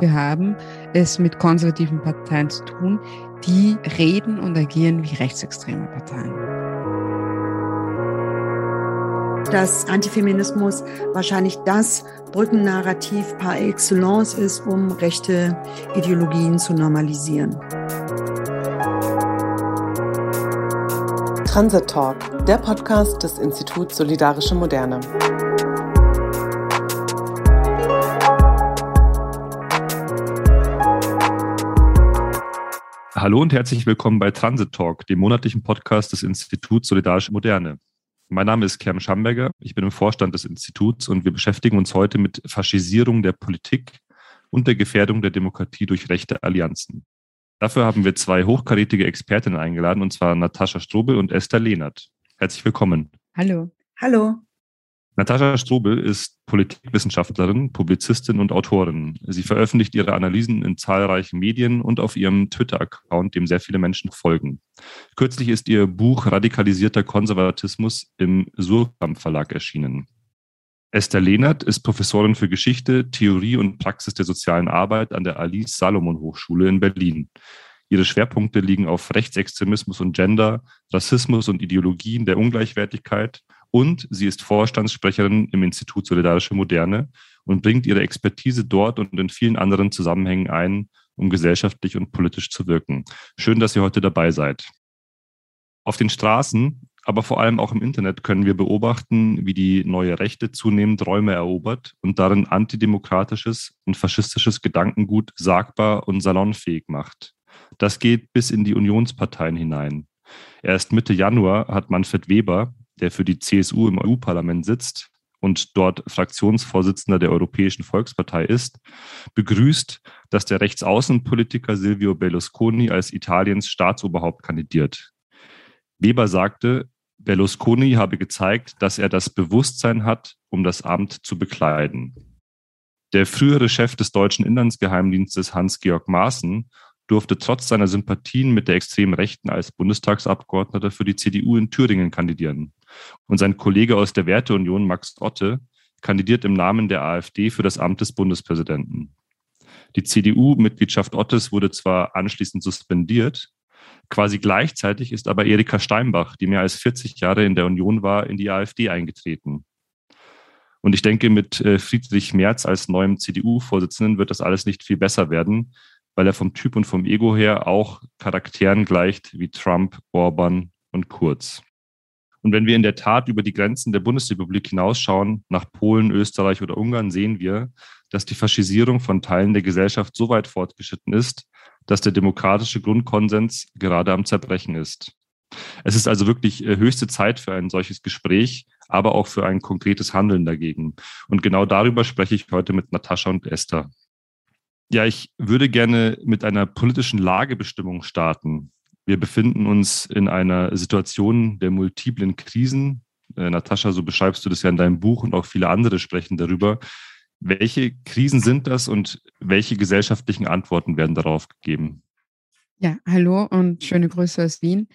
Wir haben es mit konservativen Parteien zu tun, die reden und agieren wie rechtsextreme Parteien. Dass Antifeminismus wahrscheinlich das Brückennarrativ par excellence ist, um rechte Ideologien zu normalisieren. Transit Talk, der Podcast des Instituts Solidarische Moderne. Hallo und herzlich willkommen bei Transit Talk, dem monatlichen Podcast des Instituts Solidarische Moderne. Mein Name ist Kerm Schamberger, ich bin im Vorstand des Instituts und wir beschäftigen uns heute mit Faschisierung der Politik und der Gefährdung der Demokratie durch rechte Allianzen. Dafür haben wir zwei hochkarätige Expertinnen eingeladen, und zwar Natascha Strobel und Esther Lehnert. Herzlich willkommen. Hallo. Hallo. Natascha Strobel ist Politikwissenschaftlerin, Publizistin und Autorin. Sie veröffentlicht ihre Analysen in zahlreichen Medien und auf ihrem Twitter-Account, dem sehr viele Menschen folgen. Kürzlich ist ihr Buch Radikalisierter Konservatismus im Surkamp Verlag erschienen. Esther Lehnert ist Professorin für Geschichte, Theorie und Praxis der sozialen Arbeit an der Alice Salomon Hochschule in Berlin. Ihre Schwerpunkte liegen auf Rechtsextremismus und Gender, Rassismus und Ideologien der Ungleichwertigkeit und sie ist Vorstandssprecherin im Institut Solidarische Moderne und bringt ihre Expertise dort und in vielen anderen Zusammenhängen ein, um gesellschaftlich und politisch zu wirken. Schön, dass ihr heute dabei seid. Auf den Straßen, aber vor allem auch im Internet können wir beobachten, wie die neue Rechte zunehmend Räume erobert und darin antidemokratisches und faschistisches Gedankengut sagbar und salonfähig macht. Das geht bis in die Unionsparteien hinein. Erst Mitte Januar hat Manfred Weber, der für die CSU im EU-Parlament sitzt und dort Fraktionsvorsitzender der Europäischen Volkspartei ist, begrüßt, dass der Rechtsaußenpolitiker Silvio Berlusconi als Italiens Staatsoberhaupt kandidiert. Weber sagte, Berlusconi habe gezeigt, dass er das Bewusstsein hat, um das Amt zu bekleiden. Der frühere Chef des deutschen Inlandsgeheimdienstes Hans-Georg Maaßen durfte trotz seiner Sympathien mit der extremen Rechten als Bundestagsabgeordneter für die CDU in Thüringen kandidieren. Und sein Kollege aus der Werteunion, Max Otte, kandidiert im Namen der AfD für das Amt des Bundespräsidenten. Die CDU-Mitgliedschaft Ottes wurde zwar anschließend suspendiert, quasi gleichzeitig ist aber Erika Steinbach, die mehr als 40 Jahre in der Union war, in die AfD eingetreten. Und ich denke, mit äh, Friedrich Merz als neuem CDU-Vorsitzenden wird das alles nicht viel besser werden, weil er vom Typ und vom Ego her auch Charakteren gleicht wie Trump, Orban und Kurz. Und wenn wir in der Tat über die Grenzen der Bundesrepublik hinausschauen, nach Polen, Österreich oder Ungarn, sehen wir, dass die Faschisierung von Teilen der Gesellschaft so weit fortgeschritten ist, dass der demokratische Grundkonsens gerade am Zerbrechen ist. Es ist also wirklich äh, höchste Zeit für ein solches Gespräch, aber auch für ein konkretes Handeln dagegen. Und genau darüber spreche ich heute mit Natascha und Esther. Ja, ich würde gerne mit einer politischen Lagebestimmung starten. Wir befinden uns in einer Situation der multiplen Krisen. Äh, Natascha, so beschreibst du das ja in deinem Buch und auch viele andere sprechen darüber. Welche Krisen sind das und welche gesellschaftlichen Antworten werden darauf gegeben? Ja, hallo und schöne Grüße aus Wien.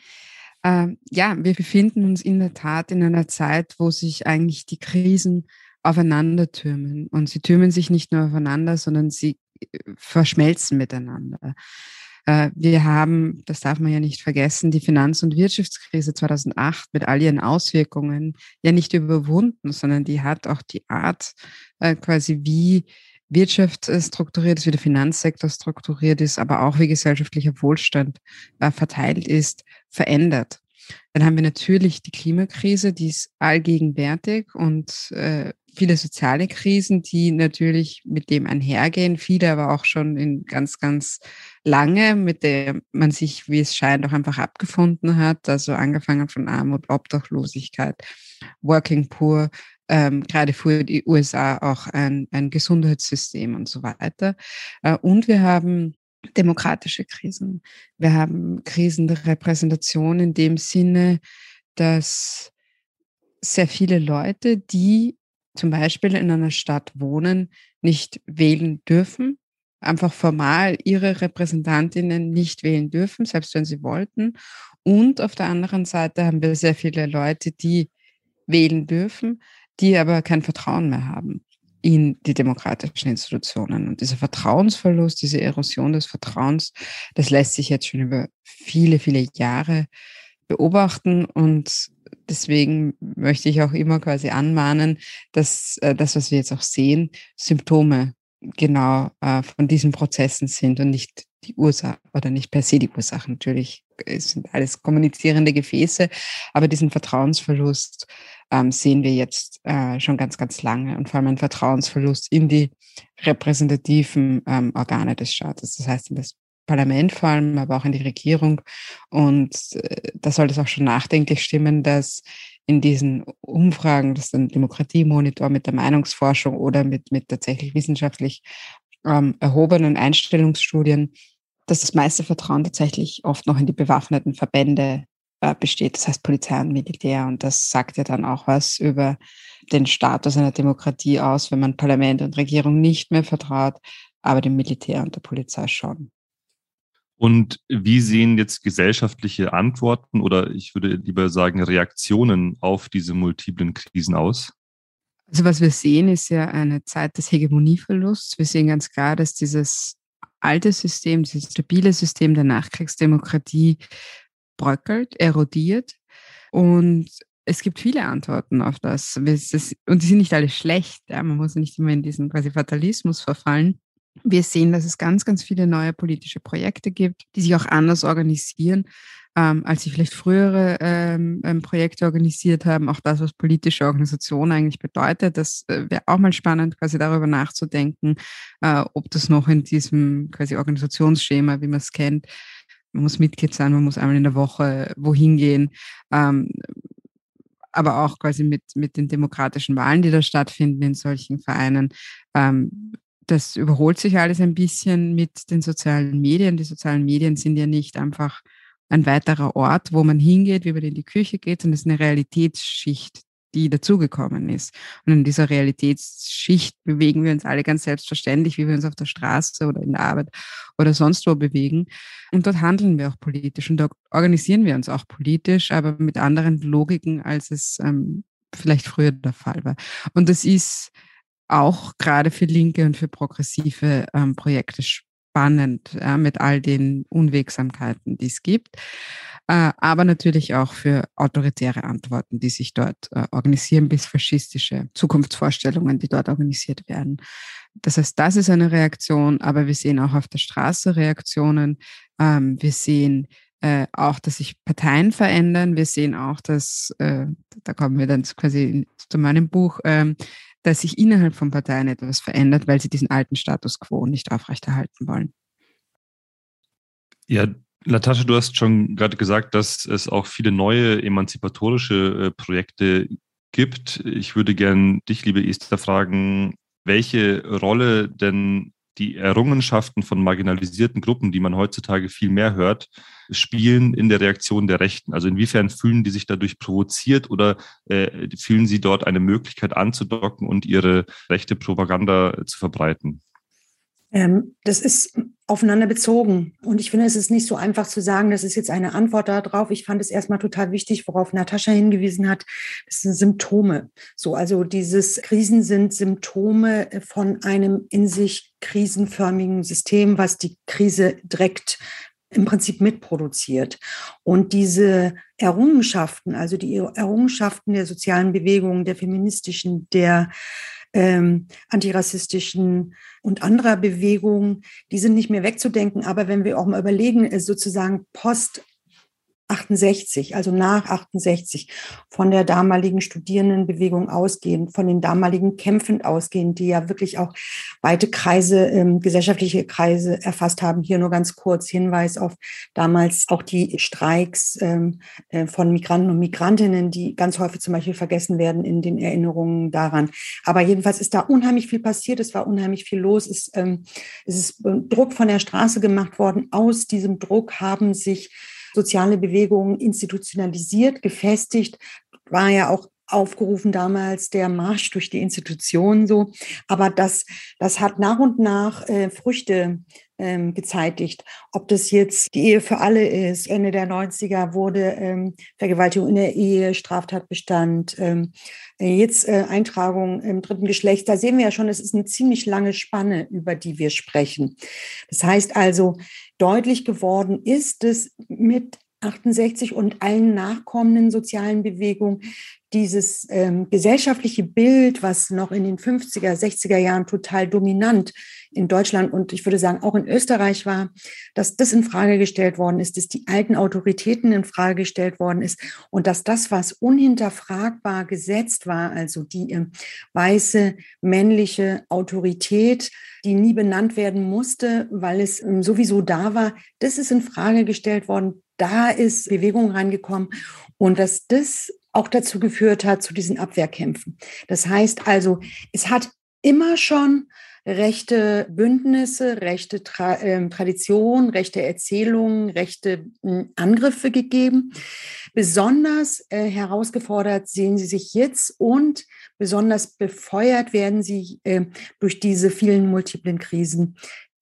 Ähm, ja, wir befinden uns in der Tat in einer Zeit, wo sich eigentlich die Krisen aufeinander türmen. Und sie türmen sich nicht nur aufeinander, sondern sie äh, verschmelzen miteinander. Äh, wir haben, das darf man ja nicht vergessen, die Finanz- und Wirtschaftskrise 2008 mit all ihren Auswirkungen ja nicht überwunden, sondern die hat auch die Art äh, quasi, wie Wirtschaft strukturiert ist, wie der Finanzsektor strukturiert ist, aber auch wie gesellschaftlicher Wohlstand äh, verteilt ist, verändert. Dann haben wir natürlich die Klimakrise, die ist allgegenwärtig und äh, viele soziale Krisen, die natürlich mit dem einhergehen, viele aber auch schon in ganz, ganz lange, mit der man sich, wie es scheint, auch einfach abgefunden hat. Also angefangen von Armut, Obdachlosigkeit, Working Poor, ähm, gerade für die USA auch ein, ein Gesundheitssystem und so weiter. Äh, und wir haben demokratische Krisen. Wir haben Krisen der Repräsentation in dem Sinne, dass sehr viele Leute, die zum Beispiel in einer Stadt wohnen, nicht wählen dürfen, einfach formal ihre Repräsentantinnen nicht wählen dürfen, selbst wenn sie wollten. Und auf der anderen Seite haben wir sehr viele Leute, die wählen dürfen, die aber kein Vertrauen mehr haben. In die demokratischen Institutionen. Und dieser Vertrauensverlust, diese Erosion des Vertrauens, das lässt sich jetzt schon über viele, viele Jahre beobachten. Und deswegen möchte ich auch immer quasi anmahnen, dass äh, das, was wir jetzt auch sehen, Symptome genau äh, von diesen Prozessen sind und nicht die Ursache oder nicht per se die Ursache. Natürlich es sind alles kommunizierende Gefäße, aber diesen Vertrauensverlust ähm, sehen wir jetzt äh, schon ganz, ganz lange und vor allem einen Vertrauensverlust in die repräsentativen ähm, Organe des Staates, das heißt in das Parlament vor allem, aber auch in die Regierung. Und äh, da soll es auch schon nachdenklich stimmen, dass in diesen Umfragen, das ist ein Demokratiemonitor mit der Meinungsforschung oder mit, mit tatsächlich wissenschaftlich ähm, erhobenen Einstellungsstudien, dass das meiste Vertrauen tatsächlich oft noch in die bewaffneten Verbände äh, besteht, das heißt Polizei und Militär. Und das sagt ja dann auch was über den Status einer Demokratie aus, wenn man Parlament und Regierung nicht mehr vertraut, aber dem Militär und der Polizei schon. Und wie sehen jetzt gesellschaftliche Antworten oder ich würde lieber sagen Reaktionen auf diese multiplen Krisen aus? Also was wir sehen, ist ja eine Zeit des Hegemonieverlusts. Wir sehen ganz klar, dass dieses alte System, dieses stabile System der Nachkriegsdemokratie bröckelt, erodiert. Und es gibt viele Antworten auf das. Und die sind nicht alle schlecht. Man muss nicht immer in diesen quasi Fatalismus verfallen. Wir sehen, dass es ganz, ganz viele neue politische Projekte gibt, die sich auch anders organisieren, ähm, als sie vielleicht frühere ähm, ähm, Projekte organisiert haben. Auch das, was politische Organisation eigentlich bedeutet, das äh, wäre auch mal spannend, quasi darüber nachzudenken, äh, ob das noch in diesem quasi Organisationsschema, wie man es kennt, man muss Mitglied sein, man muss einmal in der Woche wohin gehen. Ähm, aber auch quasi mit, mit den demokratischen Wahlen, die da stattfinden in solchen Vereinen, ähm, das überholt sich alles ein bisschen mit den sozialen Medien. Die sozialen Medien sind ja nicht einfach ein weiterer Ort, wo man hingeht, wie man in die Küche geht, sondern es ist eine Realitätsschicht, die dazugekommen ist. Und in dieser Realitätsschicht bewegen wir uns alle ganz selbstverständlich, wie wir uns auf der Straße oder in der Arbeit oder sonst wo bewegen. Und dort handeln wir auch politisch und dort organisieren wir uns auch politisch, aber mit anderen Logiken, als es ähm, vielleicht früher der Fall war. Und das ist auch gerade für linke und für progressive ähm, Projekte spannend äh, mit all den Unwegsamkeiten, die es gibt, äh, aber natürlich auch für autoritäre Antworten, die sich dort äh, organisieren, bis faschistische Zukunftsvorstellungen, die dort organisiert werden. Das heißt, das ist eine Reaktion, aber wir sehen auch auf der Straße Reaktionen. Ähm, wir sehen äh, auch, dass sich Parteien verändern. Wir sehen auch, dass, äh, da kommen wir dann quasi zu meinem Buch, ähm, dass sich innerhalb von Parteien etwas verändert, weil sie diesen alten Status quo nicht aufrechterhalten wollen. Ja, Natascha, du hast schon gerade gesagt, dass es auch viele neue emanzipatorische äh, Projekte gibt. Ich würde gern dich, liebe Esther, fragen, welche Rolle denn die Errungenschaften von marginalisierten Gruppen, die man heutzutage viel mehr hört, spielen in der Reaktion der Rechten? Also inwiefern fühlen die sich dadurch provoziert oder äh, fühlen sie dort eine Möglichkeit anzudocken und ihre rechte Propaganda zu verbreiten? Ähm, das ist aufeinander bezogen. Und ich finde, es ist nicht so einfach zu sagen, das ist jetzt eine Antwort darauf. Ich fand es erstmal total wichtig, worauf Natascha hingewiesen hat. Das sind Symptome. So, also dieses Krisen sind Symptome von einem in sich krisenförmigen System, was die Krise direkt im Prinzip mitproduziert. Und diese Errungenschaften, also die Errungenschaften der sozialen Bewegungen, der feministischen, der ähm, antirassistischen und anderer Bewegungen, die sind nicht mehr wegzudenken. Aber wenn wir auch mal überlegen, äh, sozusagen post 68, also nach 68, von der damaligen Studierendenbewegung ausgehend, von den damaligen Kämpfen ausgehend, die ja wirklich auch weite Kreise, ähm, gesellschaftliche Kreise erfasst haben. Hier nur ganz kurz Hinweis auf damals auch die Streiks ähm, äh, von Migranten und Migrantinnen, die ganz häufig zum Beispiel vergessen werden in den Erinnerungen daran. Aber jedenfalls ist da unheimlich viel passiert, es war unheimlich viel los, es, ähm, es ist äh, Druck von der Straße gemacht worden. Aus diesem Druck haben sich soziale Bewegungen institutionalisiert, gefestigt, war ja auch aufgerufen damals, der Marsch durch die Institutionen so. Aber das, das hat nach und nach äh, Früchte ähm, gezeitigt. Ob das jetzt die Ehe für alle ist, Ende der 90er wurde ähm, Vergewaltigung in der Ehe, Straftatbestand, ähm, äh, jetzt äh, Eintragung im dritten Geschlecht. Da sehen wir ja schon, es ist eine ziemlich lange Spanne, über die wir sprechen. Das heißt also, deutlich geworden ist es mit 68 und allen nachkommenden sozialen Bewegungen, dieses ähm, gesellschaftliche Bild, was noch in den 50er, 60er Jahren total dominant in Deutschland und ich würde sagen auch in Österreich war, dass das in Frage gestellt worden ist, dass die alten Autoritäten in Frage gestellt worden ist und dass das, was unhinterfragbar gesetzt war, also die äh, weiße männliche Autorität, die nie benannt werden musste, weil es äh, sowieso da war, das ist in Frage gestellt worden. Da ist Bewegung reingekommen und dass das auch dazu geführt hat, zu diesen Abwehrkämpfen. Das heißt also, es hat immer schon rechte Bündnisse, rechte Tra äh, Tradition, rechte Erzählungen, rechte äh, Angriffe gegeben. Besonders äh, herausgefordert sehen sie sich jetzt und besonders befeuert werden sie äh, durch diese vielen multiplen Krisen,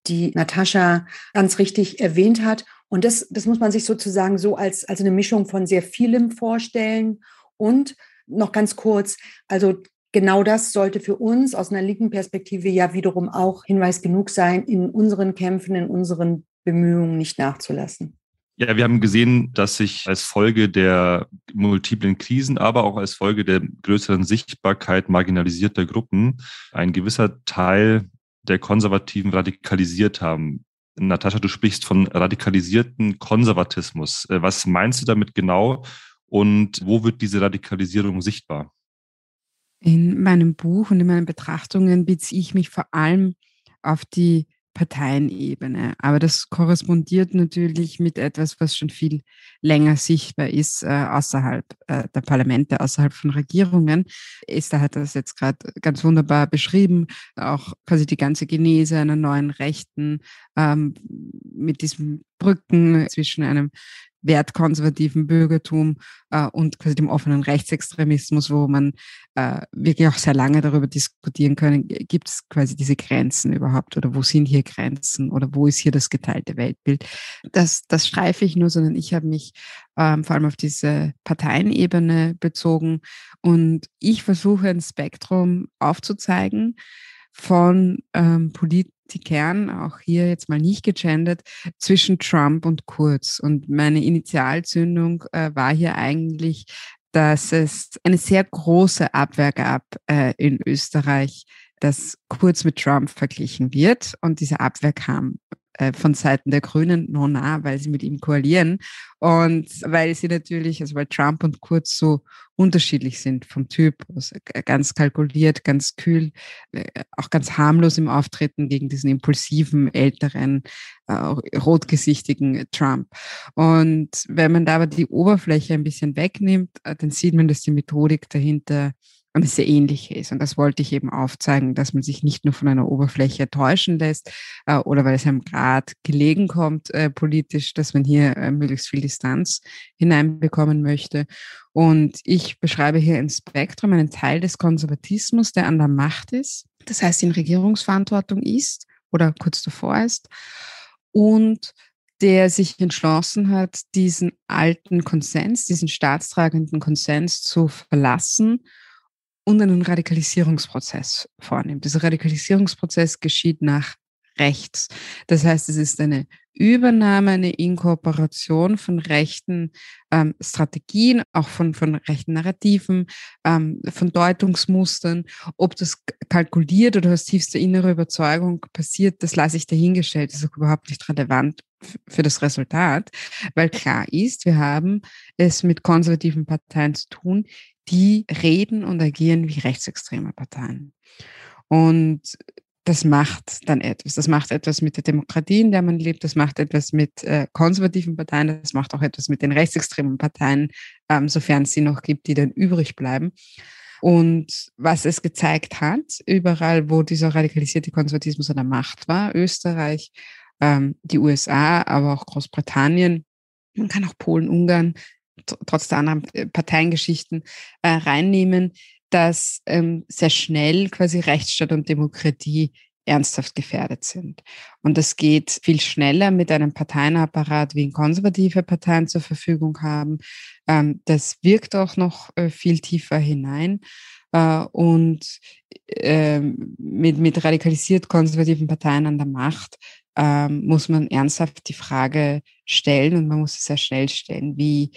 die Natascha ganz richtig erwähnt hat. Und das, das muss man sich sozusagen so als, als eine Mischung von sehr vielem vorstellen und noch ganz kurz, also genau das sollte für uns aus einer linken Perspektive ja wiederum auch Hinweis genug sein, in unseren Kämpfen, in unseren Bemühungen nicht nachzulassen. Ja, wir haben gesehen, dass sich als Folge der multiplen Krisen, aber auch als Folge der größeren Sichtbarkeit marginalisierter Gruppen ein gewisser Teil der Konservativen radikalisiert haben. Natascha, du sprichst von radikalisierten Konservatismus. Äh, was meinst du damit genau und wo wird diese Radikalisierung sichtbar? In meinem Buch und in meinen Betrachtungen beziehe ich mich vor allem auf die Parteienebene. Aber das korrespondiert natürlich mit etwas, was schon viel länger sichtbar ist, äh, außerhalb äh, der Parlamente, außerhalb von Regierungen. Esther hat das jetzt gerade ganz wunderbar beschrieben, auch quasi die ganze Genese einer neuen Rechten ähm, mit diesem Brücken zwischen einem wertkonservativen Bürgertum äh, und quasi dem offenen Rechtsextremismus, wo man äh, wirklich auch sehr lange darüber diskutieren können, gibt es quasi diese Grenzen überhaupt oder wo sind hier Grenzen oder wo ist hier das geteilte Weltbild. Das, das streife ich nur, sondern ich habe mich ähm, vor allem auf diese Parteienebene bezogen und ich versuche ein Spektrum aufzuzeigen von ähm, Polit Kern, auch hier jetzt mal nicht gegendert, zwischen Trump und Kurz. Und meine Initialzündung äh, war hier eigentlich, dass es eine sehr große Abwehr gab äh, in Österreich, dass Kurz mit Trump verglichen wird. Und diese Abwehr kam von Seiten der Grünen, no na, weil sie mit ihm koalieren und weil sie natürlich, also weil Trump und Kurz so unterschiedlich sind vom Typ, also ganz kalkuliert, ganz kühl, äh, auch ganz harmlos im Auftreten gegen diesen impulsiven, älteren, äh, rotgesichtigen Trump. Und wenn man da aber die Oberfläche ein bisschen wegnimmt, dann sieht man, dass die Methodik dahinter und es sehr ähnlich ist. Und das wollte ich eben aufzeigen, dass man sich nicht nur von einer Oberfläche täuschen lässt äh, oder weil es einem gerade gelegen kommt äh, politisch, dass man hier äh, möglichst viel Distanz hineinbekommen möchte. Und ich beschreibe hier ein Spektrum, einen Teil des Konservatismus, der an der Macht ist, das heißt in Regierungsverantwortung ist oder kurz davor ist und der sich entschlossen hat, diesen alten Konsens, diesen staatstragenden Konsens zu verlassen und einen Radikalisierungsprozess vornimmt. Dieser Radikalisierungsprozess geschieht nach rechts. Das heißt, es ist eine Übernahme, eine Inkorporation von rechten ähm, Strategien, auch von, von rechten Narrativen, ähm, von Deutungsmustern. Ob das kalkuliert oder aus tiefster innerer Überzeugung passiert, das lasse ich dahingestellt. Das ist auch überhaupt nicht relevant für das Resultat, weil klar ist, wir haben es mit konservativen Parteien zu tun, die reden und agieren wie rechtsextreme Parteien. Und das macht dann etwas. Das macht etwas mit der Demokratie, in der man lebt. Das macht etwas mit äh, konservativen Parteien. Das macht auch etwas mit den rechtsextremen Parteien, ähm, sofern es sie noch gibt, die dann übrig bleiben. Und was es gezeigt hat, überall, wo dieser radikalisierte Konservatismus an der Macht war, Österreich, ähm, die USA, aber auch Großbritannien, man kann auch Polen, Ungarn trotz der anderen äh, Parteiengeschichten äh, reinnehmen, dass ähm, sehr schnell quasi Rechtsstaat und Demokratie ernsthaft gefährdet sind. Und das geht viel schneller mit einem Parteienapparat, wie ihn konservative Parteien zur Verfügung haben. Ähm, das wirkt auch noch äh, viel tiefer hinein. Äh, und äh, mit, mit radikalisiert konservativen Parteien an der Macht ähm, muss man ernsthaft die Frage stellen und man muss es sehr schnell stellen, wie,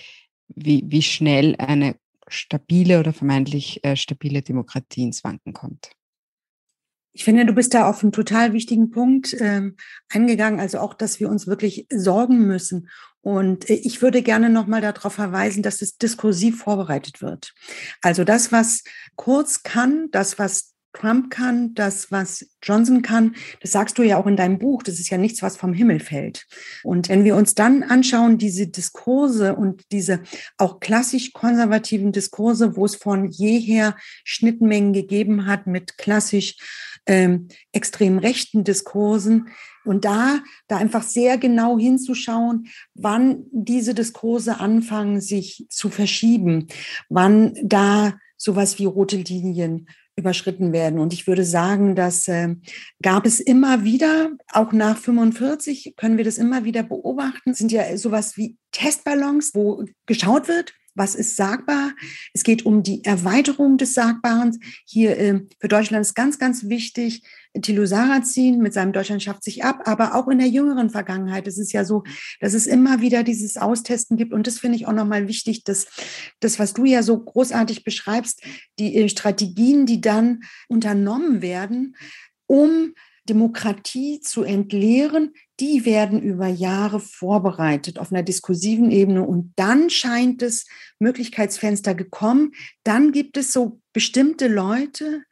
wie, wie schnell eine stabile oder vermeintlich äh, stabile Demokratie ins Wanken kommt. Ich finde, du bist da auf einen total wichtigen Punkt ähm, eingegangen, also auch, dass wir uns wirklich sorgen müssen. Und äh, ich würde gerne nochmal darauf verweisen, dass es diskursiv vorbereitet wird. Also das, was Kurz kann, das, was Trump kann, das, was Johnson kann, das sagst du ja auch in deinem Buch, das ist ja nichts, was vom Himmel fällt. Und wenn wir uns dann anschauen, diese Diskurse und diese auch klassisch konservativen Diskurse, wo es von jeher Schnittmengen gegeben hat mit klassisch ähm, extrem rechten Diskursen, und da, da einfach sehr genau hinzuschauen, wann diese Diskurse anfangen, sich zu verschieben, wann da sowas wie rote Linien überschritten werden. Und ich würde sagen, das äh, gab es immer wieder, auch nach 45 können wir das immer wieder beobachten. Es sind ja sowas wie Testballons, wo geschaut wird, was ist sagbar. Es geht um die Erweiterung des Sagbaren. Hier äh, für Deutschland ist ganz, ganz wichtig, Thilo Sarrazin mit seinem Deutschland schafft sich ab, aber auch in der jüngeren Vergangenheit ist es ja so, dass es immer wieder dieses Austesten gibt. Und das finde ich auch nochmal wichtig, dass das, was du ja so großartig beschreibst, die äh, Strategien, die dann unternommen werden, um Demokratie zu entleeren, die werden über Jahre vorbereitet auf einer diskursiven Ebene und dann scheint es Möglichkeitsfenster gekommen. Dann gibt es so bestimmte Leute,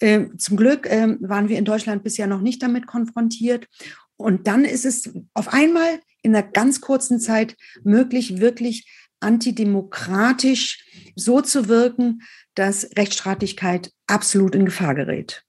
äh, zum Glück äh, waren wir in Deutschland bisher noch nicht damit konfrontiert. Und dann ist es auf einmal in einer ganz kurzen Zeit möglich, wirklich antidemokratisch so zu wirken, dass Rechtsstaatlichkeit absolut in Gefahr gerät.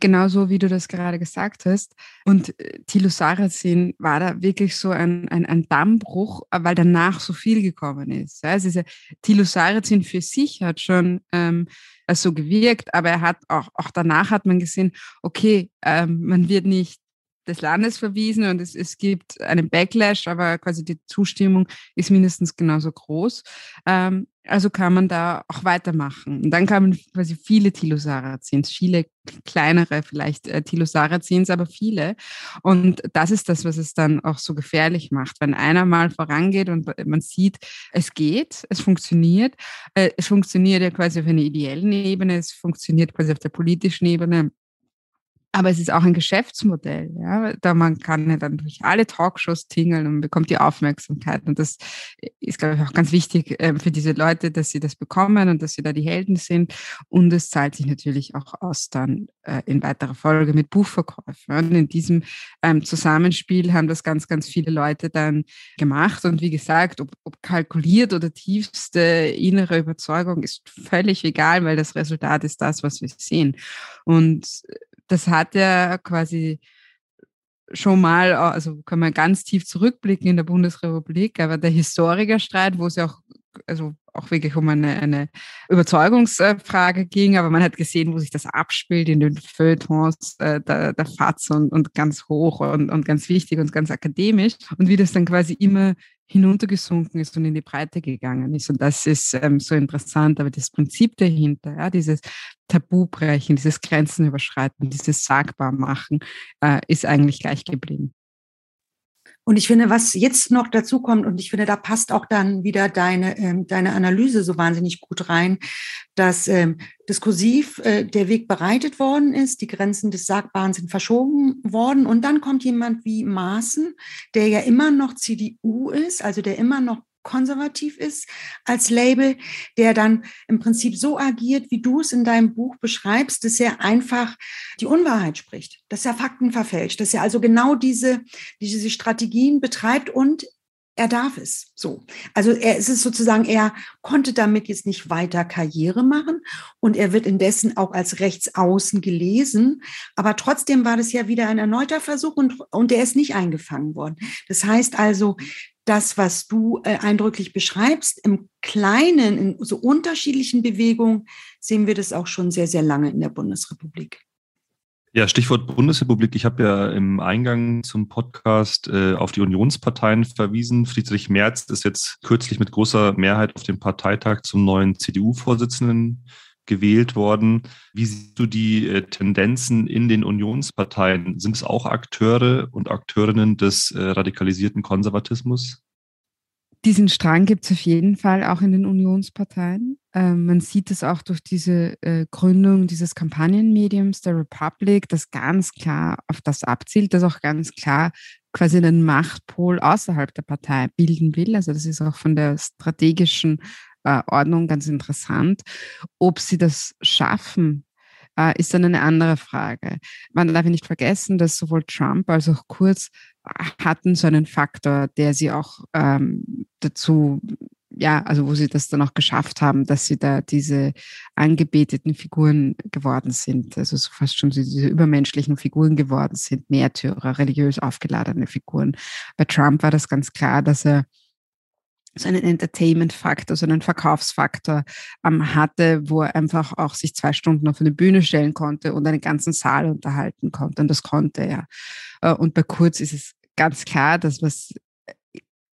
Genauso wie du das gerade gesagt hast. Und äh, Thilo Sarrazin war da wirklich so ein, ein, ein Dammbruch, weil danach so viel gekommen ist. Also diese Thilo Sarrazin für sich hat schon ähm, so gewirkt, aber er hat auch, auch danach hat man gesehen, okay, ähm, man wird nicht des Landes verwiesen und es, es gibt einen Backlash, aber quasi die Zustimmung ist mindestens genauso groß. Ähm, also kann man da auch weitermachen. Und dann kamen quasi viele Tilosarazins, viele kleinere vielleicht äh, Tilosarazins, aber viele. Und das ist das, was es dann auch so gefährlich macht. Wenn einer mal vorangeht und man sieht, es geht, es funktioniert. Äh, es funktioniert ja quasi auf einer ideellen Ebene, es funktioniert quasi auf der politischen Ebene aber es ist auch ein Geschäftsmodell, ja. Da man kann ja dann durch alle Talkshows tingeln und bekommt die Aufmerksamkeit. Und das ist, glaube ich, auch ganz wichtig äh, für diese Leute, dass sie das bekommen und dass sie da die Helden sind. Und es zahlt sich natürlich auch aus dann äh, in weiterer Folge mit Buchverkäufen. Und in diesem ähm, Zusammenspiel haben das ganz, ganz viele Leute dann gemacht. Und wie gesagt, ob, ob kalkuliert oder tiefste innere Überzeugung ist völlig egal, weil das Resultat ist das, was wir sehen. Und das hat ja quasi schon mal, also kann man ganz tief zurückblicken in der Bundesrepublik, aber der Historikerstreit, wo es ja auch, also auch wirklich um eine, eine Überzeugungsfrage ging, aber man hat gesehen, wo sich das abspielt in den Feuilletons äh, der, der FAZ und, und ganz hoch und, und ganz wichtig und ganz akademisch und wie das dann quasi immer hinuntergesunken ist und in die Breite gegangen ist. Und das ist ähm, so interessant. Aber das Prinzip dahinter, ja, dieses Tabubrechen, dieses Grenzenüberschreiten, dieses Sagbarmachen, äh, ist eigentlich gleich geblieben. Und ich finde, was jetzt noch dazu kommt, und ich finde, da passt auch dann wieder deine, ähm, deine Analyse so wahnsinnig gut rein, dass ähm, diskursiv äh, der Weg bereitet worden ist, die Grenzen des Sagbaren sind verschoben worden. Und dann kommt jemand wie Maaßen, der ja immer noch CDU ist, also der immer noch konservativ ist als Label, der dann im Prinzip so agiert, wie du es in deinem Buch beschreibst, dass er einfach die Unwahrheit spricht, dass er Fakten verfälscht, dass er also genau diese, diese Strategien betreibt und er darf es so. Also er es ist sozusagen, er konnte damit jetzt nicht weiter Karriere machen und er wird indessen auch als Rechtsaußen gelesen. Aber trotzdem war das ja wieder ein erneuter Versuch und, und der ist nicht eingefangen worden. Das heißt also, das, was du äh, eindrücklich beschreibst, im Kleinen, in so unterschiedlichen Bewegungen, sehen wir das auch schon sehr, sehr lange in der Bundesrepublik. Ja, Stichwort Bundesrepublik. Ich habe ja im Eingang zum Podcast äh, auf die Unionsparteien verwiesen. Friedrich Merz ist jetzt kürzlich mit großer Mehrheit auf dem Parteitag zum neuen CDU-Vorsitzenden gewählt worden. Wie siehst du die äh, Tendenzen in den Unionsparteien? Sind es auch Akteure und Akteurinnen des äh, radikalisierten Konservatismus? Diesen Strang gibt es auf jeden Fall auch in den Unionsparteien. Ähm, man sieht es auch durch diese äh, Gründung dieses Kampagnenmediums der Republic, das ganz klar auf das abzielt, das auch ganz klar quasi einen Machtpol außerhalb der Partei bilden will. Also das ist auch von der strategischen Ordnung ganz interessant. Ob sie das schaffen, äh, ist dann eine andere Frage. Man darf nicht vergessen, dass sowohl Trump als auch Kurz hatten so einen Faktor, der sie auch ähm, dazu, ja, also wo sie das dann auch geschafft haben, dass sie da diese angebeteten Figuren geworden sind, also so fast schon diese übermenschlichen Figuren geworden sind, Märtyrer, religiös aufgeladene Figuren. Bei Trump war das ganz klar, dass er so einen Entertainment-Faktor, so einen Verkaufsfaktor ähm, hatte, wo er einfach auch sich zwei Stunden auf eine Bühne stellen konnte und einen ganzen Saal unterhalten konnte. Und das konnte er. Äh, und bei Kurz ist es ganz klar, dass was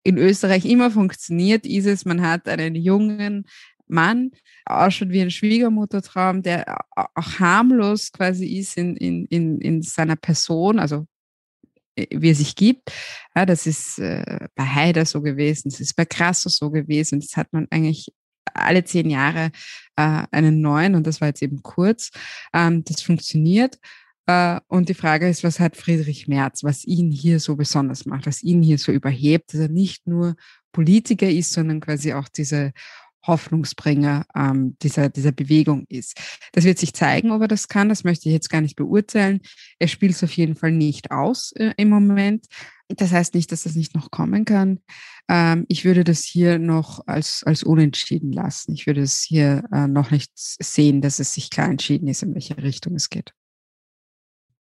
in Österreich immer funktioniert, ist es, man hat einen jungen Mann, ausschaut wie ein Schwiegermuttertraum, der auch harmlos quasi ist in, in, in, in seiner Person, also wie er sich gibt. Ja, das ist äh, bei Haider so gewesen, das ist bei Krasser so gewesen. Das hat man eigentlich alle zehn Jahre äh, einen neuen und das war jetzt eben kurz. Ähm, das funktioniert. Äh, und die Frage ist, was hat Friedrich Merz, was ihn hier so besonders macht, was ihn hier so überhebt, dass er nicht nur Politiker ist, sondern quasi auch diese Hoffnungsbringer ähm, dieser, dieser Bewegung ist. Das wird sich zeigen, ob er das kann. Das möchte ich jetzt gar nicht beurteilen. Er spielt es auf jeden Fall nicht aus äh, im Moment. Das heißt nicht, dass das nicht noch kommen kann. Ähm, ich würde das hier noch als, als unentschieden lassen. Ich würde es hier äh, noch nicht sehen, dass es sich klar entschieden ist, in welche Richtung es geht.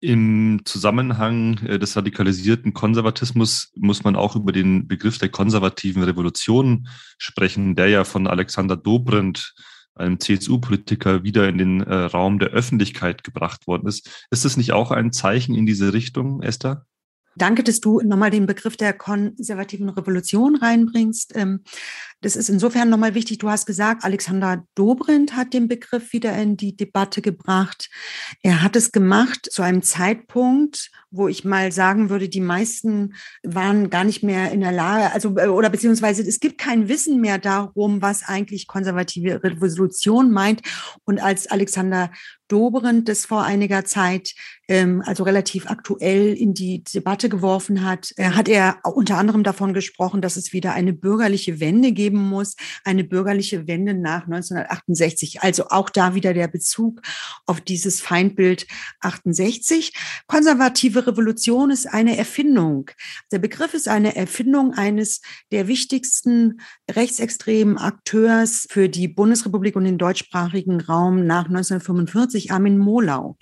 Im Zusammenhang äh, des radikalisierten Konservatismus muss man auch über den Begriff der konservativen Revolution sprechen, der ja von Alexander Dobrindt, einem CSU-Politiker, wieder in den äh, Raum der Öffentlichkeit gebracht worden ist. Ist das nicht auch ein Zeichen in diese Richtung, Esther? Danke, dass du nochmal den Begriff der konservativen Revolution reinbringst. Ähm, das ist insofern nochmal wichtig. Du hast gesagt, Alexander Dobrindt hat den Begriff wieder in die Debatte gebracht. Er hat es gemacht zu einem Zeitpunkt, wo ich mal sagen würde, die meisten waren gar nicht mehr in der Lage, also äh, oder beziehungsweise es gibt kein Wissen mehr darum, was eigentlich konservative Revolution meint. Und als Alexander Dobrindt das vor einiger Zeit, ähm, also relativ aktuell in die Debatte geworfen hat, äh, hat er unter anderem davon gesprochen, dass es wieder eine bürgerliche Wende geben muss, eine bürgerliche Wende nach 1968. Also auch da wieder der Bezug auf dieses Feindbild 68. Konservative Revolution ist eine Erfindung. Der Begriff ist eine Erfindung eines der wichtigsten rechtsextremen Akteurs für die Bundesrepublik und den deutschsprachigen Raum nach 1945 1990 Armin Molau,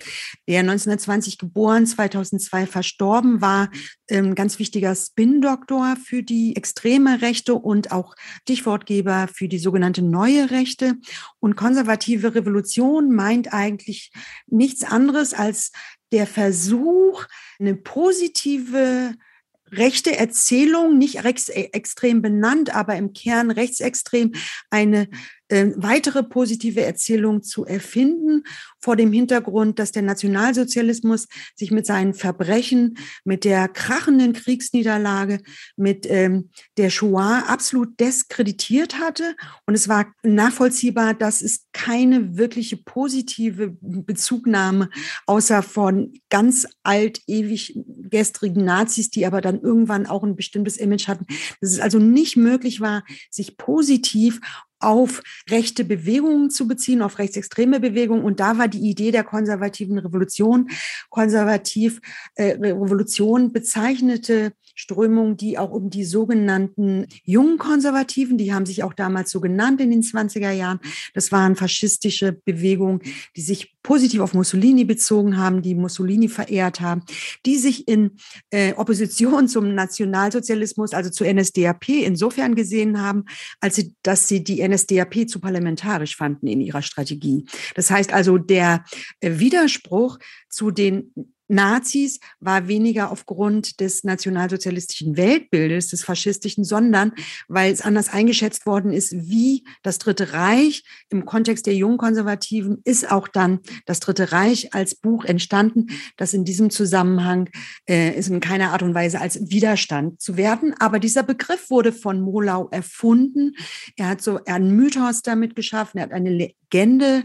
der 1920 geboren, 2002 verstorben war, ähm, ganz wichtiger Spin-Doktor für die extreme Rechte und auch Stichwortgeber für die sogenannte neue Rechte. Und konservative Revolution meint eigentlich nichts anderes als der Versuch, eine positive rechte Erzählung, nicht rechts, äh, benannt, aber im Kern rechtsextrem, eine äh, weitere positive Erzählung zu erfinden, vor dem Hintergrund, dass der Nationalsozialismus sich mit seinen Verbrechen, mit der krachenden Kriegsniederlage, mit ähm, der Shoah absolut diskreditiert hatte. Und es war nachvollziehbar, dass es keine wirkliche positive Bezugnahme außer von ganz alt, ewig gestrigen Nazis, die aber dann irgendwann auch ein bestimmtes Image hatten, dass es also nicht möglich war, sich positiv auf rechte Bewegungen zu beziehen, auf rechtsextreme Bewegungen. Und da war die Idee der konservativen Revolution. Konservativ äh, Revolution bezeichnete Strömungen, die auch um die sogenannten jungen Konservativen, die haben sich auch damals so genannt in den 20er Jahren. Das waren faschistische Bewegungen, die sich positiv auf Mussolini bezogen haben, die Mussolini verehrt haben, die sich in äh, Opposition zum Nationalsozialismus, also zur NSDAP, insofern gesehen haben, als sie, dass sie die NSDAP zu parlamentarisch fanden in ihrer Strategie. Das heißt also, der äh, Widerspruch zu den Nazis war weniger aufgrund des nationalsozialistischen Weltbildes, des faschistischen, sondern weil es anders eingeschätzt worden ist, wie das Dritte Reich im Kontext der Jungkonservativen ist auch dann das Dritte Reich als Buch entstanden, das in diesem Zusammenhang äh, ist in keiner Art und Weise als Widerstand zu werden. Aber dieser Begriff wurde von Molau erfunden. Er hat so einen Mythos damit geschaffen, er hat eine Legende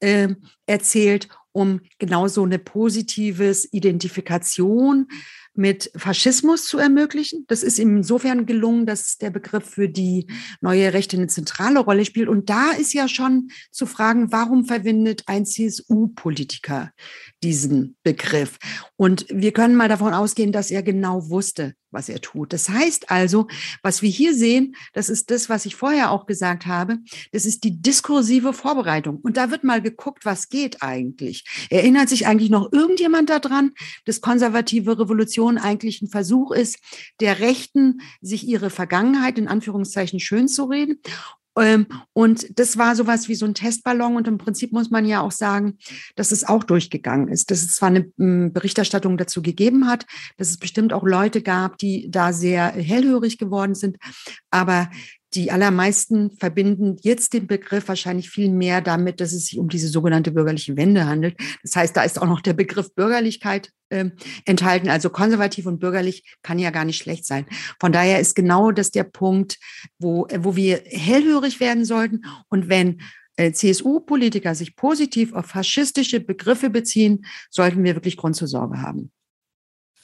äh, erzählt um genau so eine positives Identifikation mit Faschismus zu ermöglichen. Das ist insofern gelungen, dass der Begriff für die neue Rechte eine zentrale Rolle spielt. Und da ist ja schon zu fragen, warum verwendet ein CSU-Politiker diesen Begriff? Und wir können mal davon ausgehen, dass er genau wusste, was er tut. Das heißt also, was wir hier sehen, das ist das, was ich vorher auch gesagt habe, das ist die diskursive Vorbereitung. Und da wird mal geguckt, was geht eigentlich. Erinnert sich eigentlich noch irgendjemand daran, dass konservative Revolution eigentlich ein Versuch ist, der Rechten sich ihre Vergangenheit in Anführungszeichen schön zu reden und das war sowas wie so ein Testballon. Und im Prinzip muss man ja auch sagen, dass es auch durchgegangen ist. Dass es zwar eine hm, Berichterstattung dazu gegeben hat, dass es bestimmt auch Leute gab, die da sehr hellhörig geworden sind. Aber die allermeisten verbinden jetzt den Begriff wahrscheinlich viel mehr damit, dass es sich um diese sogenannte bürgerliche Wende handelt. Das heißt, da ist auch noch der Begriff Bürgerlichkeit äh, enthalten. Also konservativ und bürgerlich kann ja gar nicht schlecht sein. Von daher ist genau das der Punkt, wo, wo wir hellhörig werden sollten. Und wenn äh, CSU-Politiker sich positiv auf faschistische Begriffe beziehen, sollten wir wirklich Grund zur Sorge haben.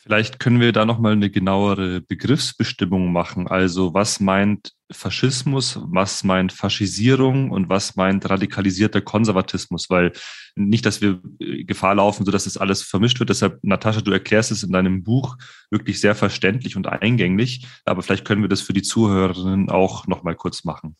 Vielleicht können wir da nochmal eine genauere Begriffsbestimmung machen. Also was meint Faschismus, was meint Faschisierung und was meint radikalisierter Konservatismus? Weil nicht, dass wir äh, Gefahr laufen, so dass es alles vermischt wird. Deshalb, Natascha, du erklärst es in deinem Buch wirklich sehr verständlich und eingänglich. Aber vielleicht können wir das für die Zuhörerinnen auch nochmal kurz machen.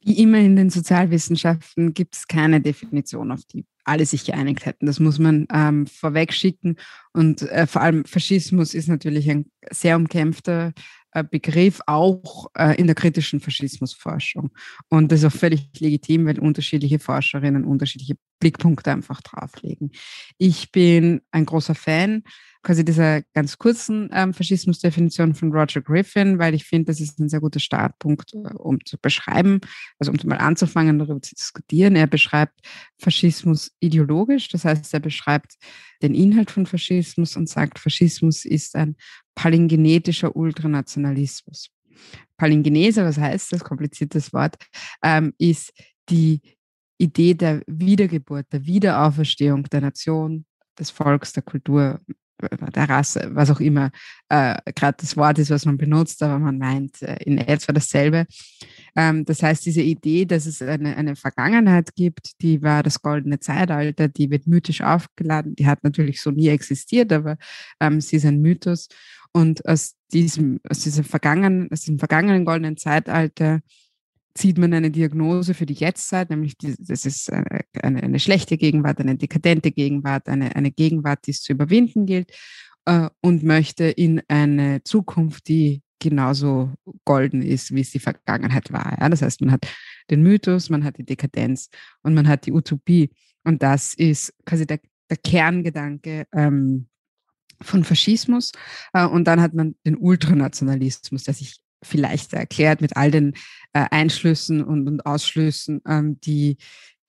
Wie immer in den Sozialwissenschaften gibt es keine Definition, auf die alle sich geeinigt hätten. Das muss man ähm, vorweg schicken. Und äh, vor allem Faschismus ist natürlich ein sehr umkämpfter äh, Begriff, auch äh, in der kritischen Faschismusforschung. Und das ist auch völlig legitim, weil unterschiedliche Forscherinnen unterschiedliche Blickpunkte einfach drauflegen. Ich bin ein großer Fan quasi dieser ganz kurzen ähm, Faschismusdefinition von Roger Griffin, weil ich finde, das ist ein sehr guter Startpunkt, äh, um zu beschreiben, also um mal anzufangen, darüber zu diskutieren. Er beschreibt Faschismus ideologisch, das heißt, er beschreibt den Inhalt von Faschismus und sagt, Faschismus ist ein palingenetischer Ultranationalismus. Palingenese, was heißt das? Kompliziertes Wort, ähm, ist die Idee der Wiedergeburt, der Wiederauferstehung der Nation, des Volks, der Kultur, der Rasse, was auch immer äh, gerade das Wort ist, was man benutzt, aber man meint äh, in etwa dasselbe. Ähm, das heißt, diese Idee, dass es eine, eine Vergangenheit gibt, die war das goldene Zeitalter, die wird mythisch aufgeladen, die hat natürlich so nie existiert, aber ähm, sie ist ein Mythos. Und aus diesem, aus diesem vergangenen, aus diesem vergangenen goldenen Zeitalter zieht man eine Diagnose für die Jetztzeit, nämlich die, das ist eine, eine, schlechte Gegenwart, eine dekadente Gegenwart, eine, eine Gegenwart, die es zu überwinden gilt äh, und möchte in eine Zukunft, die genauso golden ist, wie es die Vergangenheit war. Ja? Das heißt, man hat den Mythos, man hat die Dekadenz und man hat die Utopie. Und das ist quasi der, der Kerngedanke ähm, von Faschismus. Äh, und dann hat man den Ultranationalismus, der sich vielleicht erklärt mit all den äh, Einschlüssen und, und Ausschlüssen, ähm, die,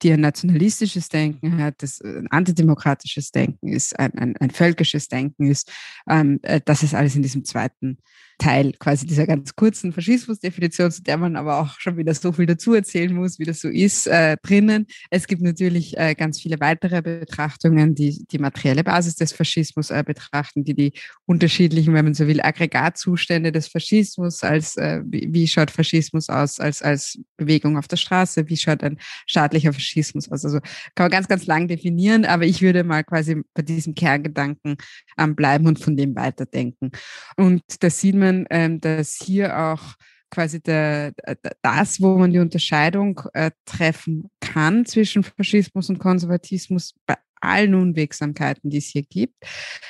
die ein nationalistisches Denken hat, das äh, ein antidemokratisches Denken ist, ein, ein, ein völkisches Denken ist. Ähm, äh, das ist alles in diesem zweiten Teil quasi dieser ganz kurzen Faschismusdefinition, zu der man aber auch schon wieder so viel dazu erzählen muss, wie das so ist, äh, drinnen. Es gibt natürlich äh, ganz viele weitere Betrachtungen, die die materielle Basis des Faschismus äh, betrachten, die die unterschiedlichen, wenn man so will, Aggregatzustände des Faschismus als, äh, wie, wie schaut Faschismus aus als, als Bewegung auf der Straße, wie schaut ein staatlicher Faschismus aus. Also kann man ganz, ganz lang definieren, aber ich würde mal quasi bei diesem Kerngedanken ähm, bleiben und von dem weiterdenken. Und da sieht man, ähm, dass hier auch quasi der, das, wo man die Unterscheidung äh, treffen kann zwischen Faschismus und Konservatismus bei allen Unwegsamkeiten, die es hier gibt,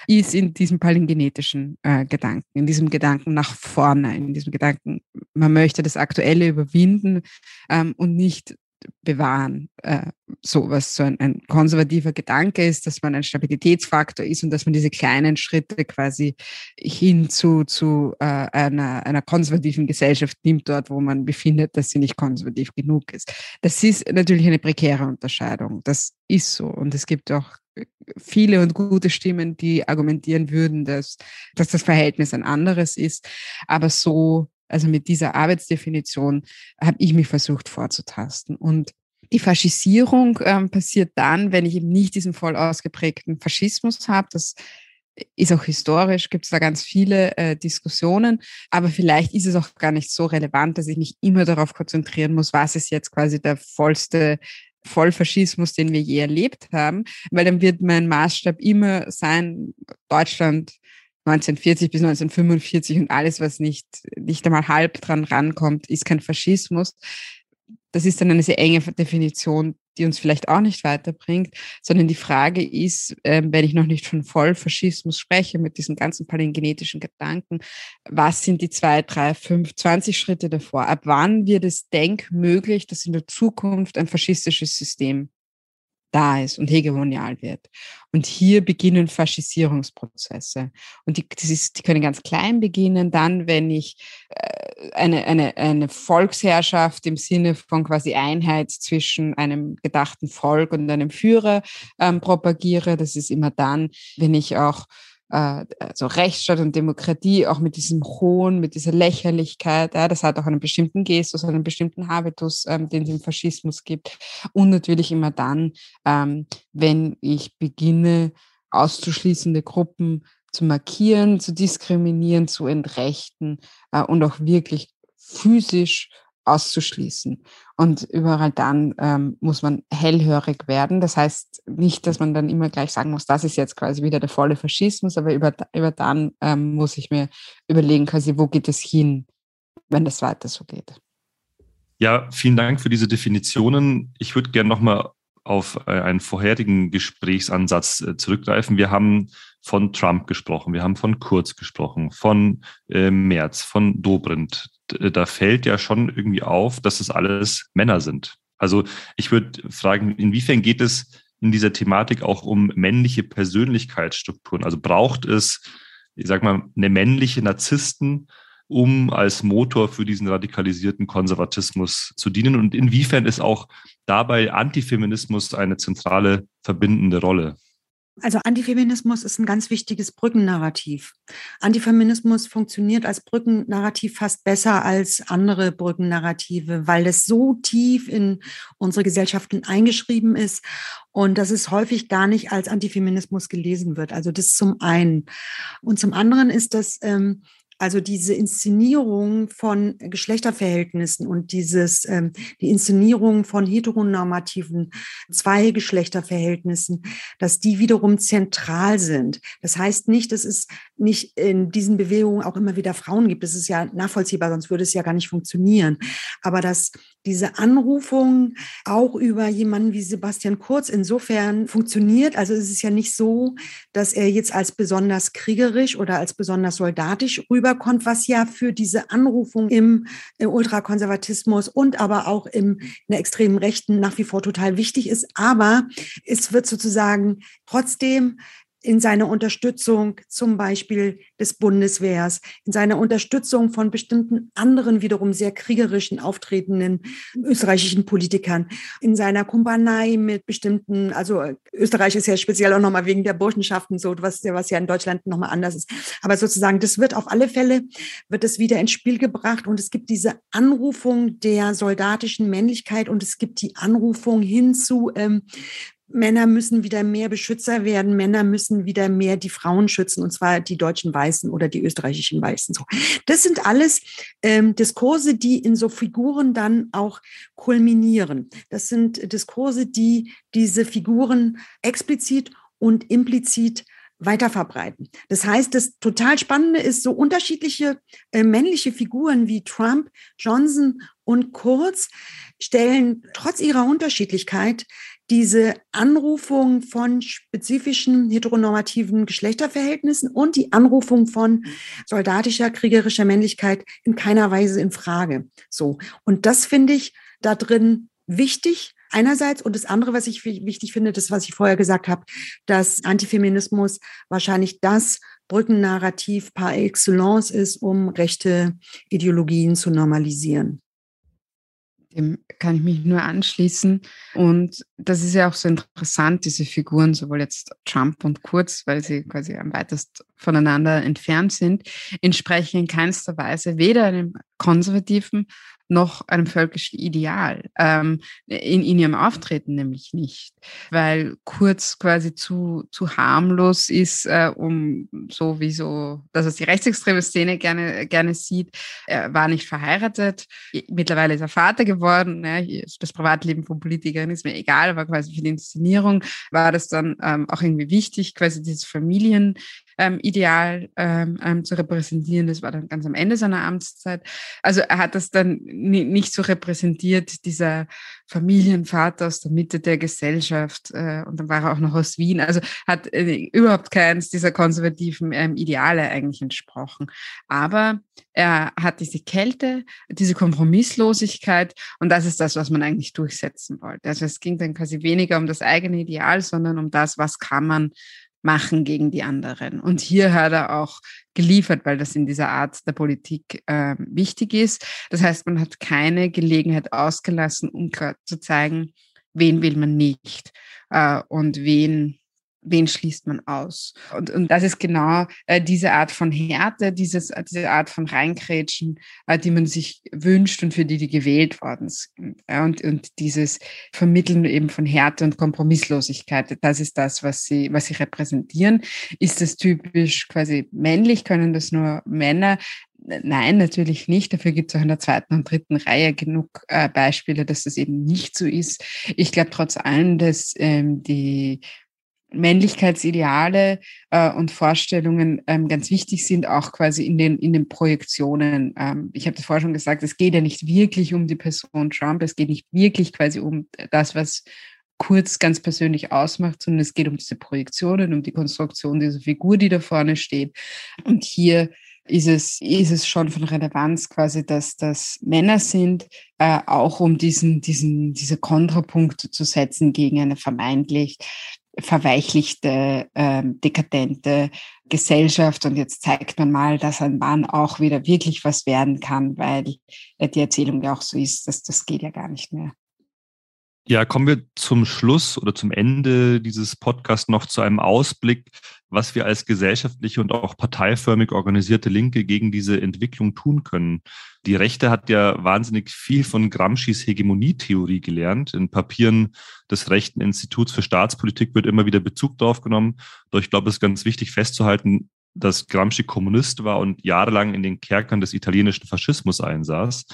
ist in diesem palingenetischen äh, Gedanken, in diesem Gedanken nach vorne, in diesem Gedanken, man möchte das Aktuelle überwinden ähm, und nicht bewahren. Äh, so was so ein, ein, konservativer Gedanke ist, dass man ein Stabilitätsfaktor ist und dass man diese kleinen Schritte quasi hin zu, zu äh, einer, einer konservativen Gesellschaft nimmt, dort wo man befindet, dass sie nicht konservativ genug ist. Das ist natürlich eine prekäre Unterscheidung. Das ist so. Und es gibt auch viele und gute Stimmen, die argumentieren würden, dass, dass das Verhältnis ein anderes ist. Aber so also mit dieser Arbeitsdefinition habe ich mich versucht vorzutasten. Und die Faschisierung ähm, passiert dann, wenn ich eben nicht diesen voll ausgeprägten Faschismus habe. Das ist auch historisch, gibt es da ganz viele äh, Diskussionen, aber vielleicht ist es auch gar nicht so relevant, dass ich mich immer darauf konzentrieren muss, was ist jetzt quasi der vollste Vollfaschismus, den wir je erlebt haben, weil dann wird mein Maßstab immer sein, Deutschland 1940 bis 1945 und alles, was nicht, nicht einmal halb dran rankommt, ist kein Faschismus. Das ist dann eine sehr enge Definition, die uns vielleicht auch nicht weiterbringt, sondern die Frage ist, äh, wenn ich noch nicht von Vollfaschismus spreche, mit diesen ganzen palingenetischen Gedanken, was sind die zwei, drei, fünf, zwanzig Schritte davor? Ab wann wird es denkmöglich, dass in der Zukunft ein faschistisches System da ist und hegemonial wird. Und hier beginnen Faschisierungsprozesse. Und die, ist, die können ganz klein beginnen, dann, wenn ich äh, eine, eine, eine Volksherrschaft im Sinne von quasi Einheit zwischen einem gedachten Volk und einem Führer ähm, propagiere. Das ist immer dann, wenn ich auch äh, also Rechtsstaat und Demokratie auch mit diesem Hohn, mit dieser Lächerlichkeit, ja, das hat auch einen bestimmten Gestus, einen bestimmten Habitus, ähm, den es im Faschismus gibt. Und natürlich immer dann, ähm, wenn ich beginne, auszuschließende Gruppen zu markieren, zu diskriminieren, zu entrechten äh, und auch wirklich physisch auszuschließen. Und überall dann ähm, muss man hellhörig werden. Das heißt nicht, dass man dann immer gleich sagen muss, das ist jetzt quasi wieder der volle Faschismus, aber über, über dann ähm, muss ich mir überlegen, quasi, wo geht es hin, wenn das weiter so geht. Ja, vielen Dank für diese Definitionen. Ich würde gerne nochmal auf äh, einen vorherigen Gesprächsansatz äh, zurückgreifen. Wir haben von Trump gesprochen, wir haben von Kurz gesprochen, von äh, Merz, von Dobrindt. Da fällt ja schon irgendwie auf, dass es alles Männer sind. Also ich würde fragen, inwiefern geht es in dieser Thematik auch um männliche Persönlichkeitsstrukturen? Also braucht es, ich sag mal, eine männliche Narzissten, um als Motor für diesen radikalisierten Konservatismus zu dienen? Und inwiefern ist auch dabei Antifeminismus eine zentrale verbindende Rolle? Also Antifeminismus ist ein ganz wichtiges Brückennarrativ. Antifeminismus funktioniert als Brückennarrativ fast besser als andere Brückennarrative, weil es so tief in unsere Gesellschaften eingeschrieben ist und dass es häufig gar nicht als Antifeminismus gelesen wird. Also das zum einen. Und zum anderen ist das ähm, also diese Inszenierung von Geschlechterverhältnissen und dieses, ähm, die Inszenierung von heteronormativen Zweigeschlechterverhältnissen, dass die wiederum zentral sind. Das heißt nicht, dass es nicht in diesen Bewegungen auch immer wieder Frauen gibt. Das ist ja nachvollziehbar, sonst würde es ja gar nicht funktionieren. Aber dass diese Anrufung auch über jemanden wie Sebastian Kurz insofern funktioniert. Also es ist ja nicht so, dass er jetzt als besonders kriegerisch oder als besonders soldatisch rüberkommt, was ja für diese Anrufung im, im Ultrakonservatismus und aber auch im, in der extremen Rechten nach wie vor total wichtig ist. Aber es wird sozusagen trotzdem in seiner Unterstützung zum Beispiel des Bundeswehrs, in seiner Unterstützung von bestimmten anderen wiederum sehr kriegerischen auftretenden österreichischen Politikern, in seiner Kumpanei mit bestimmten, also Österreich ist ja speziell auch nochmal wegen der Burschenschaften so, was, was ja in Deutschland nochmal anders ist. Aber sozusagen, das wird auf alle Fälle, wird es wieder ins Spiel gebracht und es gibt diese Anrufung der soldatischen Männlichkeit und es gibt die Anrufung hin zu, ähm, Männer müssen wieder mehr Beschützer werden, Männer müssen wieder mehr die Frauen schützen, und zwar die deutschen Weißen oder die österreichischen Weißen. Das sind alles ähm, Diskurse, die in so Figuren dann auch kulminieren. Das sind Diskurse, die diese Figuren explizit und implizit weiterverbreiten. Das heißt, das total Spannende ist, so unterschiedliche äh, männliche Figuren wie Trump, Johnson und Kurz stellen trotz ihrer Unterschiedlichkeit diese Anrufung von spezifischen heteronormativen Geschlechterverhältnissen und die Anrufung von soldatischer, kriegerischer Männlichkeit in keiner Weise in Frage. So. Und das finde ich da drin wichtig. Einerseits und das andere, was ich wichtig finde, das, was ich vorher gesagt habe, dass Antifeminismus wahrscheinlich das Brückennarrativ par excellence ist, um rechte Ideologien zu normalisieren. Dem kann ich mich nur anschließen. Und das ist ja auch so interessant, diese Figuren, sowohl jetzt Trump und Kurz, weil sie quasi am weitest voneinander entfernt sind, entsprechen in keinster Weise weder einem konservativen noch einem völkischen Ideal. Ähm, in, in ihrem Auftreten nämlich nicht, weil Kurz quasi zu, zu harmlos ist, äh, um so wie so, das was die rechtsextreme Szene gerne, gerne sieht. Er war nicht verheiratet, mittlerweile ist er Vater geworden. Ne? Das Privatleben von Politikern ist mir egal, aber quasi für die Inszenierung war das dann ähm, auch irgendwie wichtig, quasi dieses Familien ähm, Ideal ähm, ähm, zu repräsentieren. Das war dann ganz am Ende seiner Amtszeit. Also er hat das dann nicht so repräsentiert, dieser Familienvater aus der Mitte der Gesellschaft. Äh, und dann war er auch noch aus Wien. Also hat äh, überhaupt keins dieser konservativen ähm, Ideale eigentlich entsprochen. Aber er hat diese Kälte, diese Kompromisslosigkeit und das ist das, was man eigentlich durchsetzen wollte. Also es ging dann quasi weniger um das eigene Ideal, sondern um das, was kann man machen gegen die anderen. Und hier hat er auch geliefert, weil das in dieser Art der Politik äh, wichtig ist. Das heißt, man hat keine Gelegenheit ausgelassen, um zu zeigen, wen will man nicht äh, und wen wen schließt man aus? Und, und das ist genau äh, diese Art von Härte, dieses, diese Art von Reinkrätschen, äh, die man sich wünscht und für die die gewählt worden sind. Ja, und, und dieses Vermitteln eben von Härte und Kompromisslosigkeit, das ist das, was sie, was sie repräsentieren. Ist das typisch quasi männlich? Können das nur Männer? Nein, natürlich nicht. Dafür gibt es auch in der zweiten und dritten Reihe genug äh, Beispiele, dass das eben nicht so ist. Ich glaube trotz allem, dass ähm, die Männlichkeitsideale äh, und Vorstellungen ähm, ganz wichtig sind, auch quasi in den, in den Projektionen. Ähm, ich habe das vorher schon gesagt, es geht ja nicht wirklich um die Person Trump, es geht nicht wirklich quasi um das, was Kurz ganz persönlich ausmacht, sondern es geht um diese Projektionen, um die Konstruktion dieser Figur, die da vorne steht. Und hier ist es, ist es schon von Relevanz quasi, dass das Männer sind, äh, auch um diesen, diesen, diese Kontrapunkte zu setzen gegen eine vermeintlich verweichlichte, äh, dekadente Gesellschaft. Und jetzt zeigt man mal, dass ein Mann auch wieder wirklich was werden kann, weil äh, die Erzählung ja auch so ist, dass das geht ja gar nicht mehr. Ja, kommen wir zum Schluss oder zum Ende dieses Podcasts noch zu einem Ausblick, was wir als gesellschaftliche und auch parteiförmig organisierte Linke gegen diese Entwicklung tun können. Die Rechte hat ja wahnsinnig viel von Gramscis Hegemonietheorie gelernt. In Papieren des Rechten Instituts für Staatspolitik wird immer wieder Bezug darauf genommen. Doch ich glaube, es ist ganz wichtig festzuhalten, dass Gramsci Kommunist war und jahrelang in den Kerkern des italienischen Faschismus einsaß.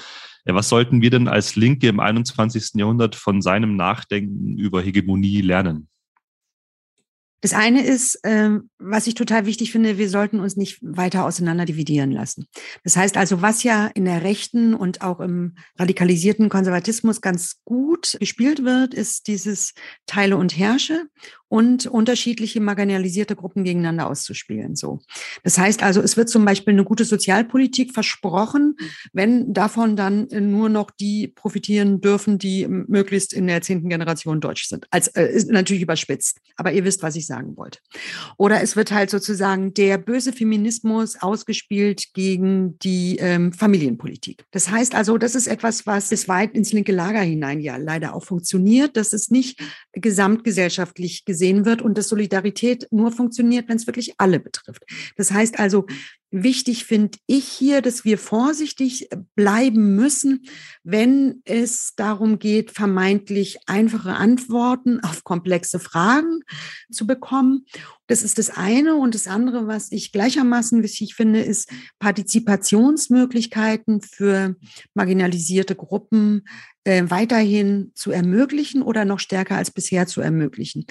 Was sollten wir denn als Linke im 21. Jahrhundert von seinem Nachdenken über Hegemonie lernen? Das eine ist, ähm, was ich total wichtig finde, wir sollten uns nicht weiter auseinander dividieren lassen. Das heißt also, was ja in der rechten und auch im radikalisierten Konservatismus ganz gut gespielt wird, ist dieses Teile und Herrsche. Und unterschiedliche marginalisierte Gruppen gegeneinander auszuspielen. So. Das heißt also, es wird zum Beispiel eine gute Sozialpolitik versprochen, wenn davon dann nur noch die profitieren dürfen, die möglichst in der zehnten Generation deutsch sind. Als äh, ist natürlich überspitzt, aber ihr wisst, was ich sagen wollte. Oder es wird halt sozusagen der böse Feminismus ausgespielt gegen die ähm, Familienpolitik. Das heißt also, das ist etwas, was bis weit ins linke Lager hinein ja leider auch funktioniert, dass es nicht gesamtgesellschaftlich gesehen wird und dass Solidarität nur funktioniert, wenn es wirklich alle betrifft. Das heißt also, Wichtig finde ich hier, dass wir vorsichtig bleiben müssen, wenn es darum geht, vermeintlich einfache Antworten auf komplexe Fragen zu bekommen. Das ist das eine. Und das andere, was ich gleichermaßen wichtig finde, ist Partizipationsmöglichkeiten für marginalisierte Gruppen äh, weiterhin zu ermöglichen oder noch stärker als bisher zu ermöglichen.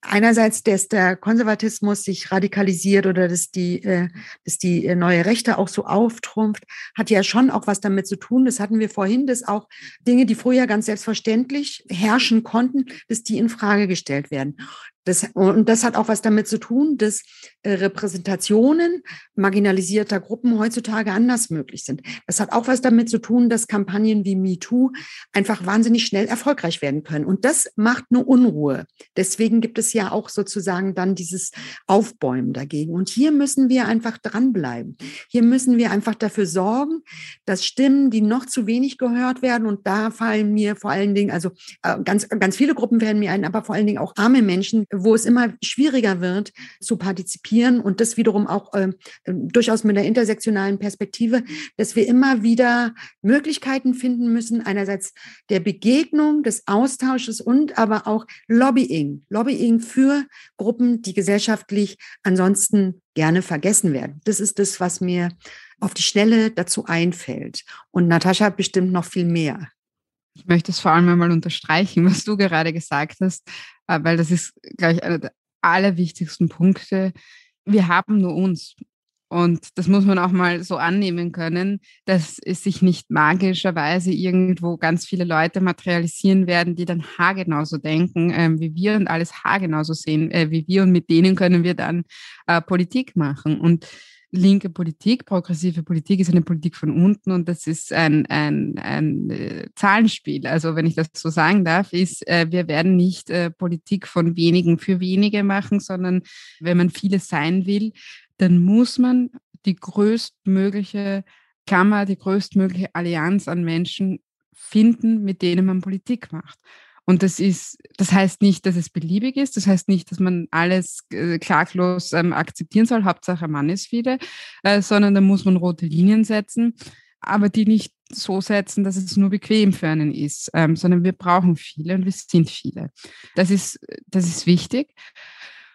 Einerseits, dass der Konservatismus sich radikalisiert oder dass die, äh, dass die äh, neue Rechte auch so auftrumpft, hat ja schon auch was damit zu tun. Das hatten wir vorhin, dass auch Dinge, die früher ganz selbstverständlich herrschen konnten, dass die in Frage gestellt werden. Das, und das hat auch was damit zu tun, dass äh, Repräsentationen marginalisierter Gruppen heutzutage anders möglich sind. Das hat auch was damit zu tun, dass Kampagnen wie MeToo einfach wahnsinnig schnell erfolgreich werden können. Und das macht eine Unruhe. Deswegen gibt es ja auch sozusagen dann dieses Aufbäumen dagegen. Und hier müssen wir einfach dranbleiben. Hier müssen wir einfach dafür sorgen, dass Stimmen, die noch zu wenig gehört werden, und da fallen mir vor allen Dingen, also äh, ganz, ganz viele Gruppen werden mir ein, aber vor allen Dingen auch arme Menschen, wo es immer schwieriger wird zu partizipieren und das wiederum auch äh, durchaus mit einer intersektionalen Perspektive, dass wir immer wieder Möglichkeiten finden müssen, einerseits der Begegnung, des Austausches und aber auch Lobbying, Lobbying für Gruppen, die gesellschaftlich ansonsten gerne vergessen werden. Das ist das, was mir auf die Schnelle dazu einfällt. Und Natascha bestimmt noch viel mehr. Ich möchte es vor allem einmal unterstreichen, was du gerade gesagt hast, weil das ist, glaube ich, einer der allerwichtigsten Punkte. Wir haben nur uns. Und das muss man auch mal so annehmen können, dass es sich nicht magischerweise irgendwo ganz viele Leute materialisieren werden, die dann haargenauso denken ähm, wie wir und alles haargenauso sehen äh, wie wir. Und mit denen können wir dann äh, Politik machen. Und linke Politik, progressive Politik ist eine Politik von unten und das ist ein, ein, ein äh, Zahlenspiel. Also wenn ich das so sagen darf, ist, äh, wir werden nicht äh, Politik von wenigen für wenige machen, sondern wenn man vieles sein will, dann muss man die größtmögliche Klammer, die größtmögliche Allianz an Menschen finden, mit denen man Politik macht. Und das ist, das heißt nicht, dass es beliebig ist. Das heißt nicht, dass man alles äh, klaglos ähm, akzeptieren soll. Hauptsache Mann ist viele, äh, sondern da muss man rote Linien setzen, aber die nicht so setzen, dass es nur bequem für einen ist, ähm, sondern wir brauchen viele und wir sind viele. Das ist, das ist wichtig.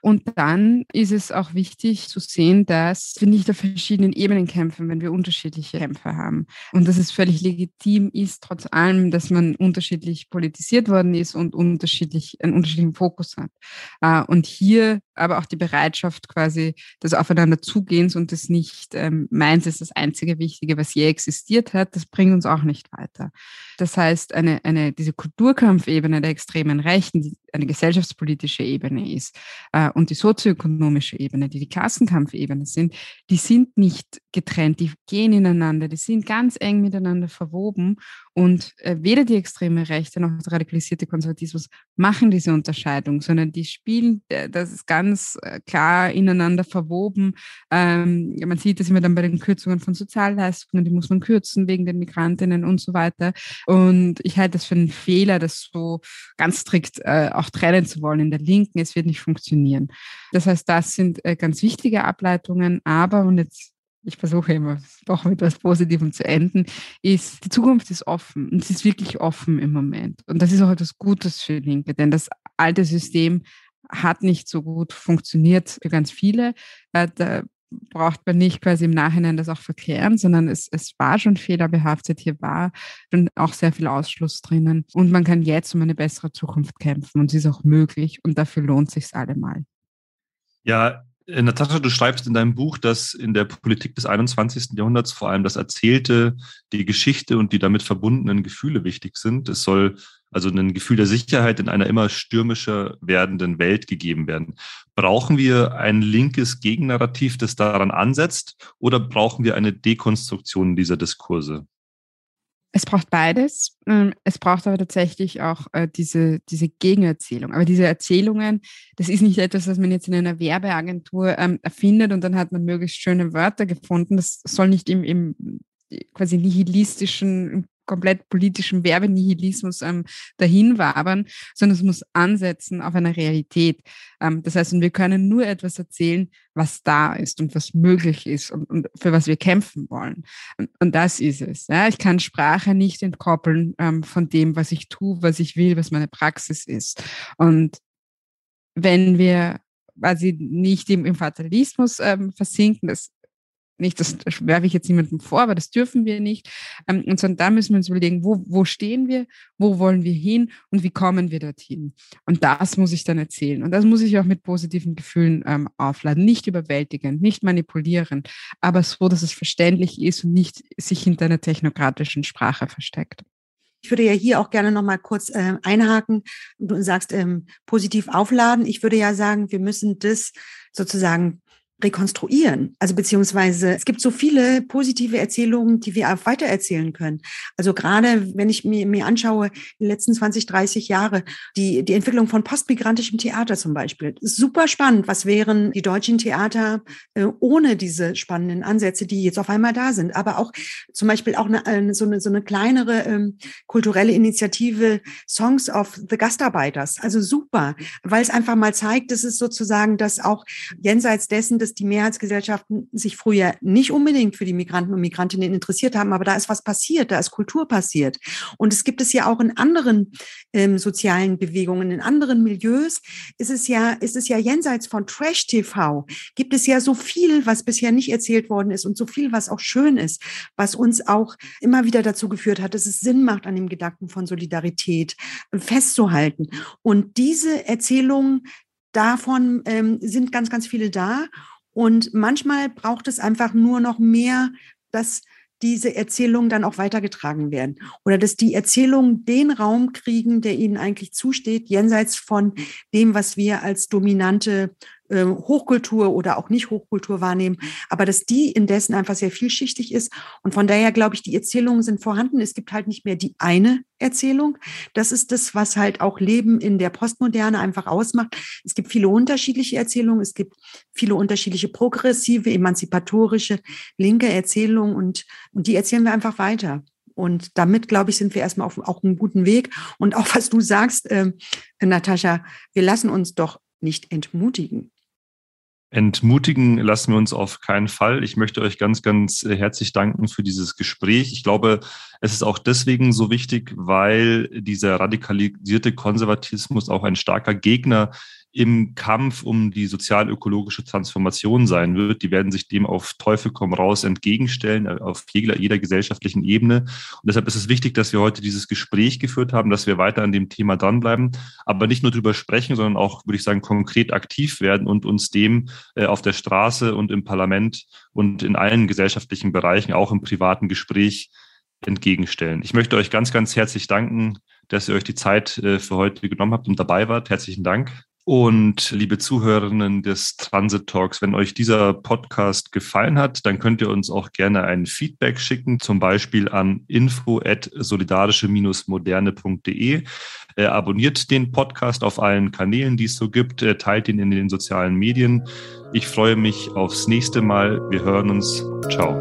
Und dann ist es auch wichtig zu sehen, dass wir nicht auf verschiedenen Ebenen kämpfen, wenn wir unterschiedliche Kämpfe haben. Und dass es völlig legitim ist, trotz allem, dass man unterschiedlich politisiert worden ist und unterschiedlich, einen unterschiedlichen Fokus hat. Äh, und hier aber auch die Bereitschaft quasi des Aufeinanderzugehens und des nicht ähm, meins ist das einzige Wichtige, was je existiert hat, das bringt uns auch nicht weiter. Das heißt, eine, eine, diese Kulturkampfebene der extremen Rechten, die eine gesellschaftspolitische Ebene ist, äh, und die sozioökonomische Ebene, die die Klassenkampfebene sind, die sind nicht getrennt, die gehen ineinander, die sind ganz eng miteinander verwoben und äh, weder die extreme Rechte noch der radikalisierte Konservatismus machen diese Unterscheidung, sondern die spielen, äh, das ist ganz äh, klar ineinander verwoben. Ähm, man sieht das immer dann bei den Kürzungen von Sozialleistungen, die muss man kürzen wegen den Migrantinnen und so weiter. Und ich halte das für einen Fehler, das so ganz strikt äh, auch trennen zu wollen in der Linken. Es wird nicht funktionieren. Das heißt, das sind äh, ganz wichtige Ableitungen, aber, und jetzt ich versuche immer doch mit etwas Positivem zu enden, ist, die Zukunft ist offen und sie ist wirklich offen im Moment. Und das ist auch etwas Gutes für Linke, denn das alte System hat nicht so gut funktioniert für ganz viele. Äh, da braucht man nicht quasi im Nachhinein das auch verklären, sondern es, es war schon fehlerbehaftet. Hier war schon auch sehr viel Ausschluss drinnen. Und man kann jetzt um eine bessere Zukunft kämpfen und sie ist auch möglich und dafür lohnt sich allemal. Ja, Natascha, du schreibst in deinem Buch, dass in der Politik des 21. Jahrhunderts vor allem das Erzählte, die Geschichte und die damit verbundenen Gefühle wichtig sind. Es soll also ein Gefühl der Sicherheit in einer immer stürmischer werdenden Welt gegeben werden. Brauchen wir ein linkes Gegennarrativ, das daran ansetzt, oder brauchen wir eine Dekonstruktion dieser Diskurse? Es braucht beides. Ähm, es braucht aber tatsächlich auch äh, diese, diese Gegenerzählung. Aber diese Erzählungen, das ist nicht etwas, was man jetzt in einer Werbeagentur ähm, erfindet und dann hat man möglichst schöne Wörter gefunden. Das soll nicht im, im quasi nihilistischen, komplett politischen Werbenihilismus ähm, dahin wabern, sondern es muss ansetzen auf einer Realität. Ähm, das heißt, wir können nur etwas erzählen, was da ist und was möglich ist und, und für was wir kämpfen wollen. Und, und das ist es. Ja? Ich kann Sprache nicht entkoppeln ähm, von dem, was ich tue, was ich will, was meine Praxis ist. Und wenn wir quasi nicht im, im Fatalismus ähm, versinken, das nicht, das werfe ich jetzt niemandem vor, aber das dürfen wir nicht. Ähm, und sondern da müssen wir uns überlegen, wo, wo stehen wir, wo wollen wir hin und wie kommen wir dorthin. Und das muss ich dann erzählen. Und das muss ich auch mit positiven Gefühlen ähm, aufladen. Nicht überwältigend, nicht manipulierend, aber so, dass es verständlich ist und nicht sich hinter einer technokratischen Sprache versteckt. Ich würde ja hier auch gerne noch mal kurz äh, einhaken. Du sagst ähm, positiv aufladen. Ich würde ja sagen, wir müssen das sozusagen rekonstruieren. Also beziehungsweise es gibt so viele positive Erzählungen, die wir auch weitererzählen können. Also gerade wenn ich mir, mir anschaue, die letzten 20, 30 Jahre, die, die Entwicklung von postmigrantischem Theater zum Beispiel. Super spannend. Was wären die deutschen Theater äh, ohne diese spannenden Ansätze, die jetzt auf einmal da sind? Aber auch zum Beispiel auch eine, so, eine so eine kleinere ähm, kulturelle Initiative Songs of the Gastarbeiters. Also super, weil es einfach mal zeigt, dass es sozusagen, dass auch jenseits dessen, dass die Mehrheitsgesellschaften sich früher nicht unbedingt für die Migranten und Migrantinnen interessiert haben, aber da ist was passiert, da ist Kultur passiert. Und es gibt es ja auch in anderen ähm, sozialen Bewegungen, in anderen Milieus ist es ja, ist es ja jenseits von Trash TV, gibt es ja so viel, was bisher nicht erzählt worden ist und so viel, was auch schön ist, was uns auch immer wieder dazu geführt hat, dass es Sinn macht, an dem Gedanken von Solidarität festzuhalten. Und diese Erzählungen davon ähm, sind ganz, ganz viele da. Und manchmal braucht es einfach nur noch mehr, dass diese Erzählungen dann auch weitergetragen werden. Oder dass die Erzählungen den Raum kriegen, der ihnen eigentlich zusteht, jenseits von dem, was wir als dominante äh, Hochkultur oder auch nicht Hochkultur wahrnehmen, aber dass die indessen einfach sehr vielschichtig ist. Und von daher glaube ich, die Erzählungen sind vorhanden. Es gibt halt nicht mehr die eine Erzählung. Das ist das, was halt auch Leben in der Postmoderne einfach ausmacht. Es gibt viele unterschiedliche Erzählungen. Es gibt viele unterschiedliche progressive, emanzipatorische, linke Erzählungen und, und die erzählen wir einfach weiter. Und damit, glaube ich, sind wir erstmal auf, auf einem guten Weg. Und auch was du sagst, äh, Natascha, wir lassen uns doch nicht entmutigen. Entmutigen lassen wir uns auf keinen Fall. Ich möchte euch ganz, ganz äh, herzlich danken für dieses Gespräch. Ich glaube, es ist auch deswegen so wichtig, weil dieser radikalisierte Konservatismus auch ein starker Gegner im Kampf um die sozial-ökologische Transformation sein wird. Die werden sich dem auf Teufel komm raus entgegenstellen, äh, auf jeder, jeder gesellschaftlichen Ebene. Und deshalb ist es wichtig, dass wir heute dieses Gespräch geführt haben, dass wir weiter an dem Thema dranbleiben, aber nicht nur drüber sprechen, sondern auch, würde ich sagen, konkret aktiv werden und uns dem äh, auf der Straße und im Parlament und in allen gesellschaftlichen Bereichen, auch im privaten Gespräch, entgegenstellen. Ich möchte euch ganz, ganz herzlich danken, dass ihr euch die Zeit äh, für heute genommen habt und dabei wart. Herzlichen Dank. Und liebe Zuhörerinnen des Transit Talks, wenn euch dieser Podcast gefallen hat, dann könnt ihr uns auch gerne ein Feedback schicken, zum Beispiel an info@solidarische-moderne.de. Äh, abonniert den Podcast auf allen Kanälen, die es so gibt, äh, teilt ihn in den sozialen Medien. Ich freue mich aufs nächste Mal. Wir hören uns. Ciao.